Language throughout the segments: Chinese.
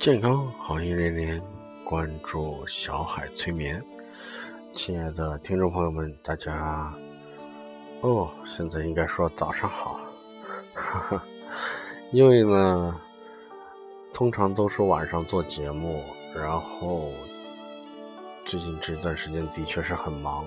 健康好运连连，关注小海催眠。亲爱的听众朋友们，大家哦，现在应该说早上好，哈哈。因为呢，通常都是晚上做节目，然后最近这段时间的确是很忙，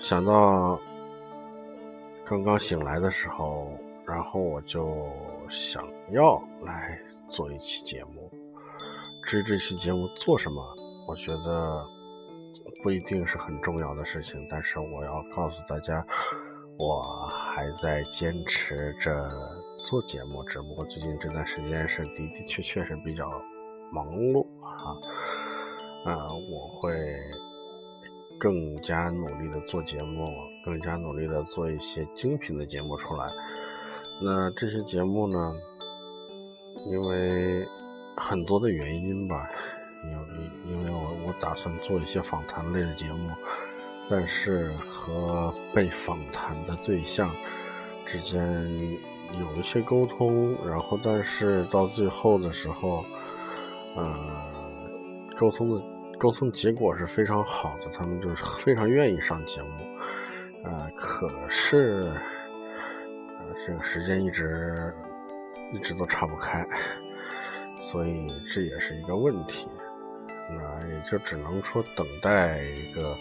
想到刚刚醒来的时候，然后我就想要来。做一期节目，至于这期节目做什么，我觉得不一定是很重要的事情。但是我要告诉大家，我还在坚持着做节目，只不过最近这段时间是的的确确是比较忙碌啊。啊，我会更加努力的做节目，更加努力的做一些精品的节目出来。那这些节目呢？因为很多的原因吧，因为因为我我打算做一些访谈类的节目，但是和被访谈的对象之间有一些沟通，然后但是到最后的时候，呃，沟通的沟通结果是非常好的，他们就是非常愿意上节目，呃，可是这个时间一直。一直都岔不开，所以这也是一个问题。那也就只能说等待一个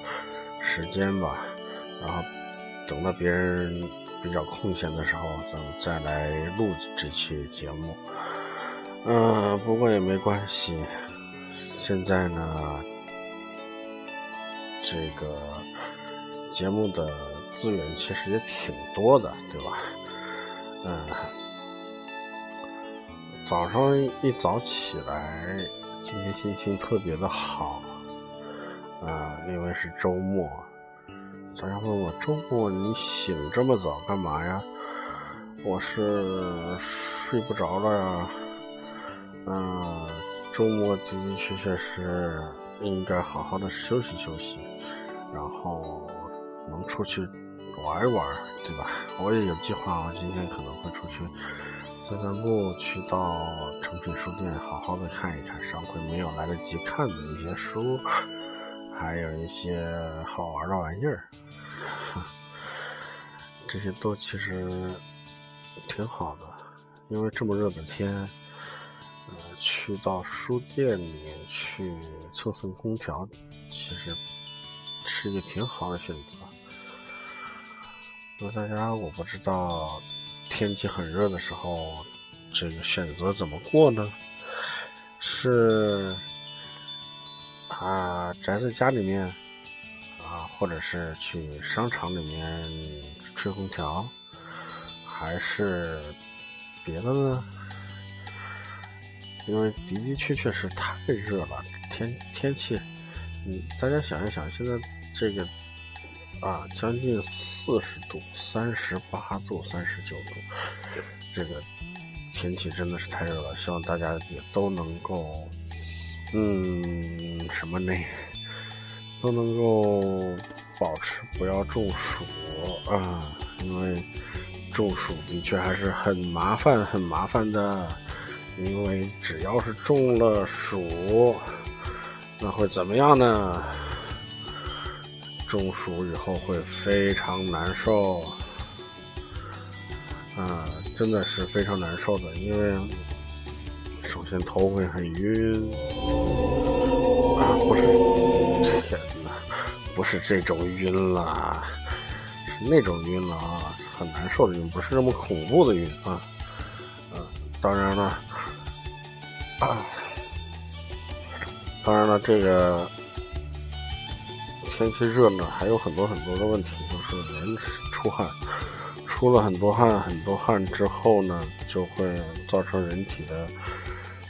时间吧，然后等到别人比较空闲的时候，咱们再来录这期节目。嗯，不过也没关系。现在呢，这个节目的资源其实也挺多的，对吧？嗯。早上一早起来，今天心情特别的好，啊，因为是周末。大家问我周末你醒这么早干嘛呀？我是睡不着了呀。嗯，周末的的确确是应该好好的休息休息，然后能出去玩一玩，对吧？我也有计划，我今天可能会出去。散散步，去到诚品书店好好的看一看上回没有来得及看的一些书，还有一些好玩的玩意儿，这些都其实挺好的。因为这么热的天，呃，去到书店里面去蹭蹭空调，其实是一个挺好的选择。那大家我不知道。天气很热的时候，这个选择怎么过呢？是啊，宅在家里面啊，或者是去商场里面吹空调，还是别的呢？因为的的确确是太热了，天天气，嗯，大家想一想，现在这个。啊，将近四十度，三十八度，三十九度，这个天气真的是太热了。希望大家也都能够，嗯，什么呢？都能够保持不要中暑啊，因为中暑的确还是很麻烦，很麻烦的。因为只要是中了暑，那会怎么样呢？中暑以后会非常难受，啊，真的是非常难受的。因为首先头会很晕，啊，不是，天哪，不是这种晕了，是那种晕了啊，很难受的晕，不是那么恐怖的晕啊。嗯，当然了，啊，当然了，这个。天气热呢，还有很多很多的问题，就是人出汗，出了很多汗，很多汗之后呢，就会造成人体的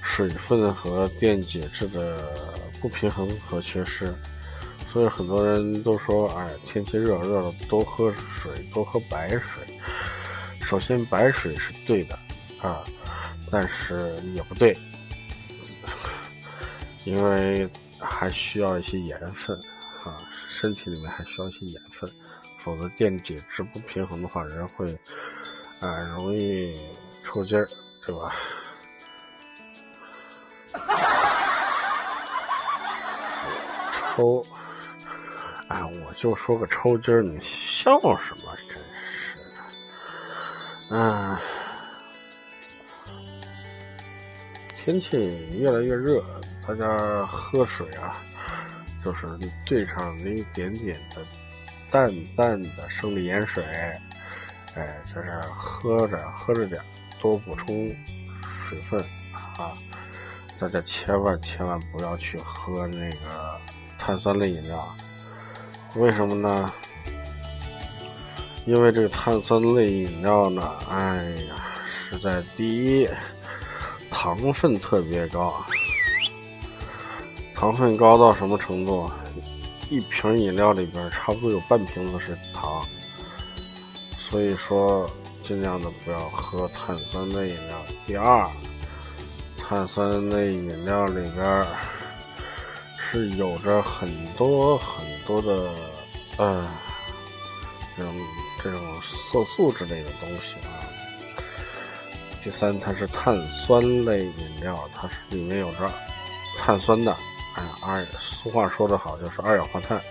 水分和电解质的不平衡和缺失。所以很多人都说，哎，天气热热了，多喝水，多喝白水。首先，白水是对的啊，但是也不对，因为还需要一些盐分。啊，身体里面还需要一些盐分，否则电解质不平衡的话，人会啊容易抽筋儿，对吧？抽，哎，我就说个抽筋儿，你笑什么？真是的，嗯，天气越来越热，大家喝水啊，就是兑上那一点点的淡淡的生理盐水，哎，就是喝着喝着点，多补充水分啊。大家千万千万不要去喝那个碳酸类饮料，为什么呢？因为这个碳酸类饮料呢，哎呀，实在第一，糖分特别高，糖分高到什么程度？一瓶饮料里边差不多有半瓶子是糖，所以说尽量的不要喝碳酸类饮料。第二。碳酸类饮料里边是有着很多很多的，嗯，这种这种色素之类的东西啊。第三，它是碳酸类饮料，它是里面有着碳酸的，哎，二俗话说得好，就是二氧化碳。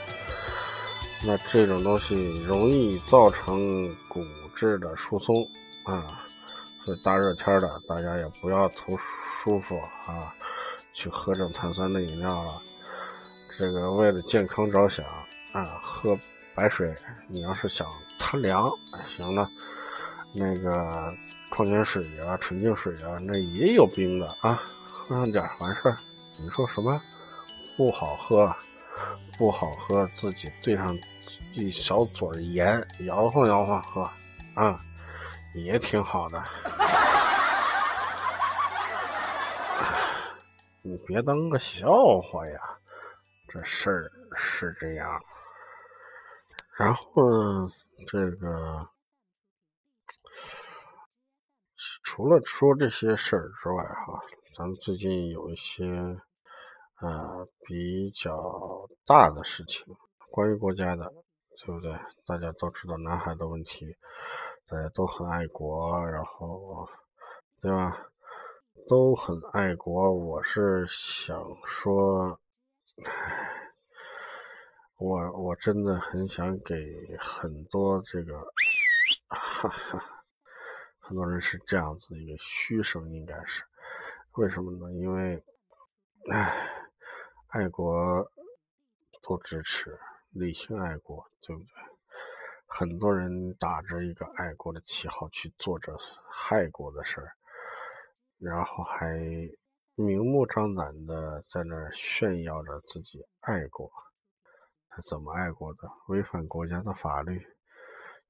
那这种东西容易造成骨质的疏松啊，所以大热天的，大家也不要图。舒服啊，去喝这种碳酸的饮料了。这个为了健康着想啊，喝白水。你要是想贪凉，行了，那个矿泉水啊、纯净水啊，那也有冰的啊，喝上点完事儿。你说什么不好喝？不好喝，自己兑上一小嘴盐，摇晃摇晃喝啊，也挺好的。你别当个笑话呀，这事儿是这样。然后这个除了说这些事儿之外，哈，咱们最近有一些呃比较大的事情，关于国家的，对不对？大家都知道南海的问题，大家都很爱国，然后对吧？都很爱国，我是想说，我我真的很想给很多这个，哈哈，很多人是这样子一个嘘声，应该是为什么呢？因为，唉，爱国都支持，理性爱国，对不对？很多人打着一个爱国的旗号去做着害国的事儿。然后还明目张胆的在那儿炫耀着自己爱国，他怎么爱国的？违反国家的法律，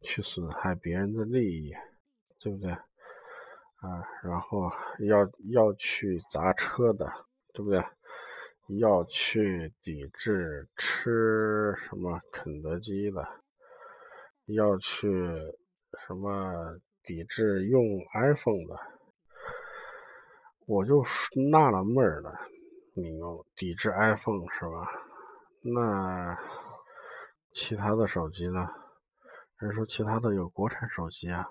去损害别人的利益，对不对？啊，然后要要去砸车的，对不对？要去抵制吃什么肯德基的，要去什么抵制用 iPhone 的。我就纳了闷了，你用抵制 iPhone 是吧？那其他的手机呢？人说其他的有国产手机啊，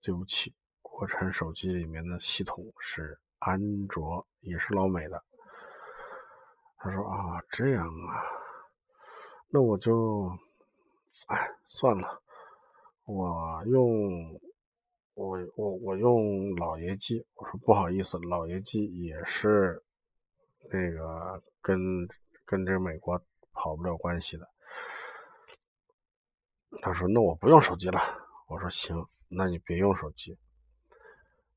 对不起，国产手机里面的系统是安卓，也是老美的。他说啊，这样啊，那我就，哎，算了，我用。我我我用老爷机，我说不好意思，老爷机也是那个跟跟这美国跑不了关系的。他说那我不用手机了，我说行，那你别用手机。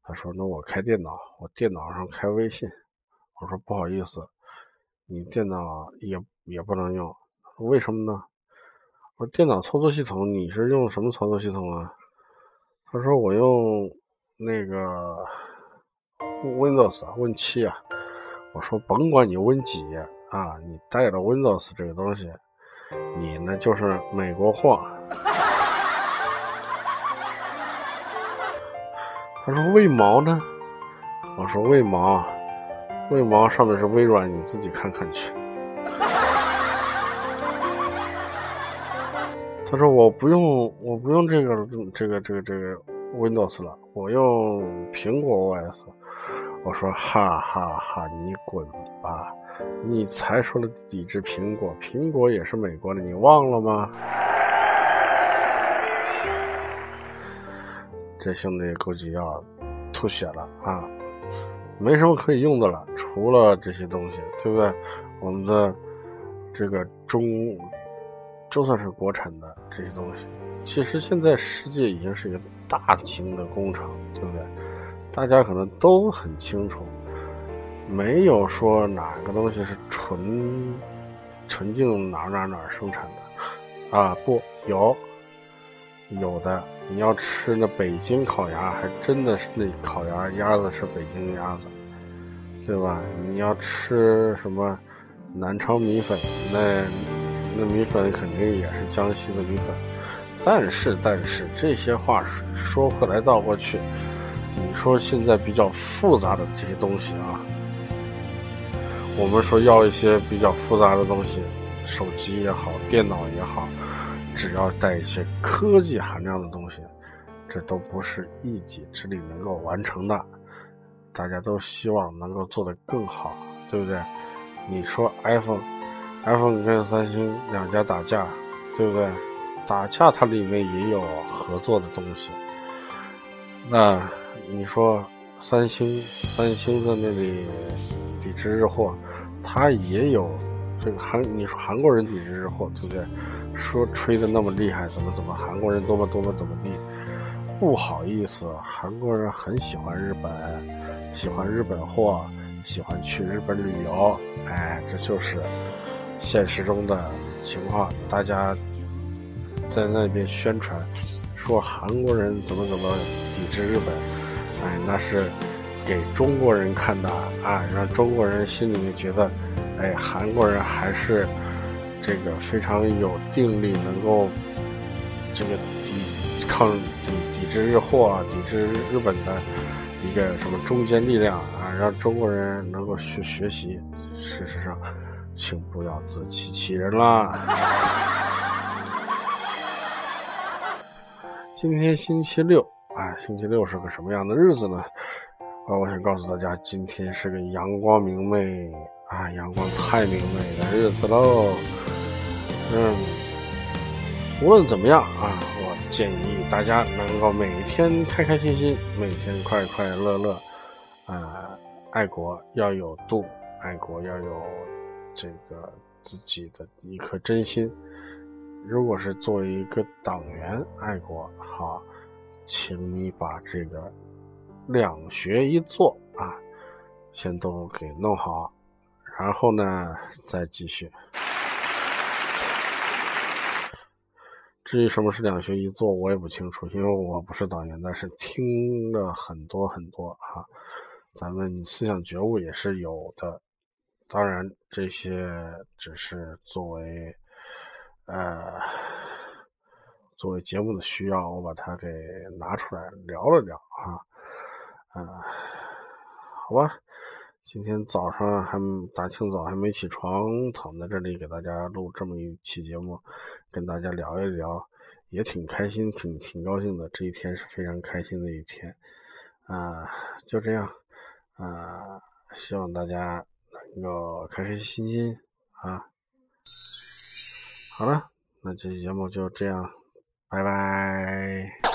他说那我开电脑，我电脑上开微信。我说不好意思，你电脑也也不能用，为什么呢？我电脑操作系统你是用什么操作系统啊？他说我用那个 Windows Win 七啊，我说甭管你 Win 几啊，你带着 Windows 这个东西，你呢就是美国货。他说为毛呢？我说为毛？为毛上面是微软，你自己看看去。他说我不用，我不用这个这个这个这个 Windows 了，我用苹果 OS。我说哈哈哈，你滚吧！你才说了抵制苹果，苹果也是美国的，你忘了吗？这兄弟估计要吐血了啊！没什么可以用的了，除了这些东西，对不对？我们的这个中，就算是国产的这些东西，其实现在世界已经是一个大型的工厂，对不对？大家可能都很清楚，没有说哪个东西是纯纯净哪哪哪生产的啊？不，有有的。你要吃那北京烤鸭，还真的是那烤鸭鸭子是北京鸭子，对吧？你要吃什么南昌米粉，那那米粉肯定也是江西的米粉。但是，但是这些话说过来倒过去，你说现在比较复杂的这些东西啊，我们说要一些比较复杂的东西，手机也好，电脑也好。只要带一些科技含量的东西，这都不是一己之力能够完成的。大家都希望能够做得更好，对不对？你说 iPhone，iPhone 跟三星两家打架，对不对？打架它里面也有合作的东西。那你说三星，三星在那里抵制日货，它也有这个韩，你说韩国人抵制日货，对不对？说吹的那么厉害，怎么怎么韩国人多么多么怎么地？不好意思，韩国人很喜欢日本，喜欢日本货，喜欢去日本旅游。哎，这就是现实中的情况。大家在那边宣传说韩国人怎么怎么抵制日本，哎，那是给中国人看的啊，让中国人心里面觉得，哎，韩国人还是。这个非常有定力，能够这个抵抗抵抵制日货啊，抵制日本的一个什么中坚力量啊，让中国人能够去学习。事实上，请不要自欺欺人啦。今天星期六，哎，星期六是个什么样的日子呢？啊，我想告诉大家，今天是个阳光明媚啊，阳光太明媚的日子喽。嗯，无论怎么样啊，我建议大家能够每天开开心心，每天快快乐乐。啊，爱国要有度，爱国要有这个自己的一颗真心。如果是作为一个党员爱国，好，请你把这个两学一做啊，先都给弄好，然后呢再继续。至于什么是两学一做，我也不清楚，因为我不是党员，但是听了很多很多啊。咱们思想觉悟也是有的，当然这些只是作为呃作为节目的需要，我把它给拿出来聊了聊啊，啊，好吧。今天早上还大清早还没起床，躺在这里给大家录这么一期节目，跟大家聊一聊，也挺开心，挺挺高兴的。这一天是非常开心的一天，啊，就这样，啊，希望大家能够开开心心啊。好了，那这期节目就这样，拜拜。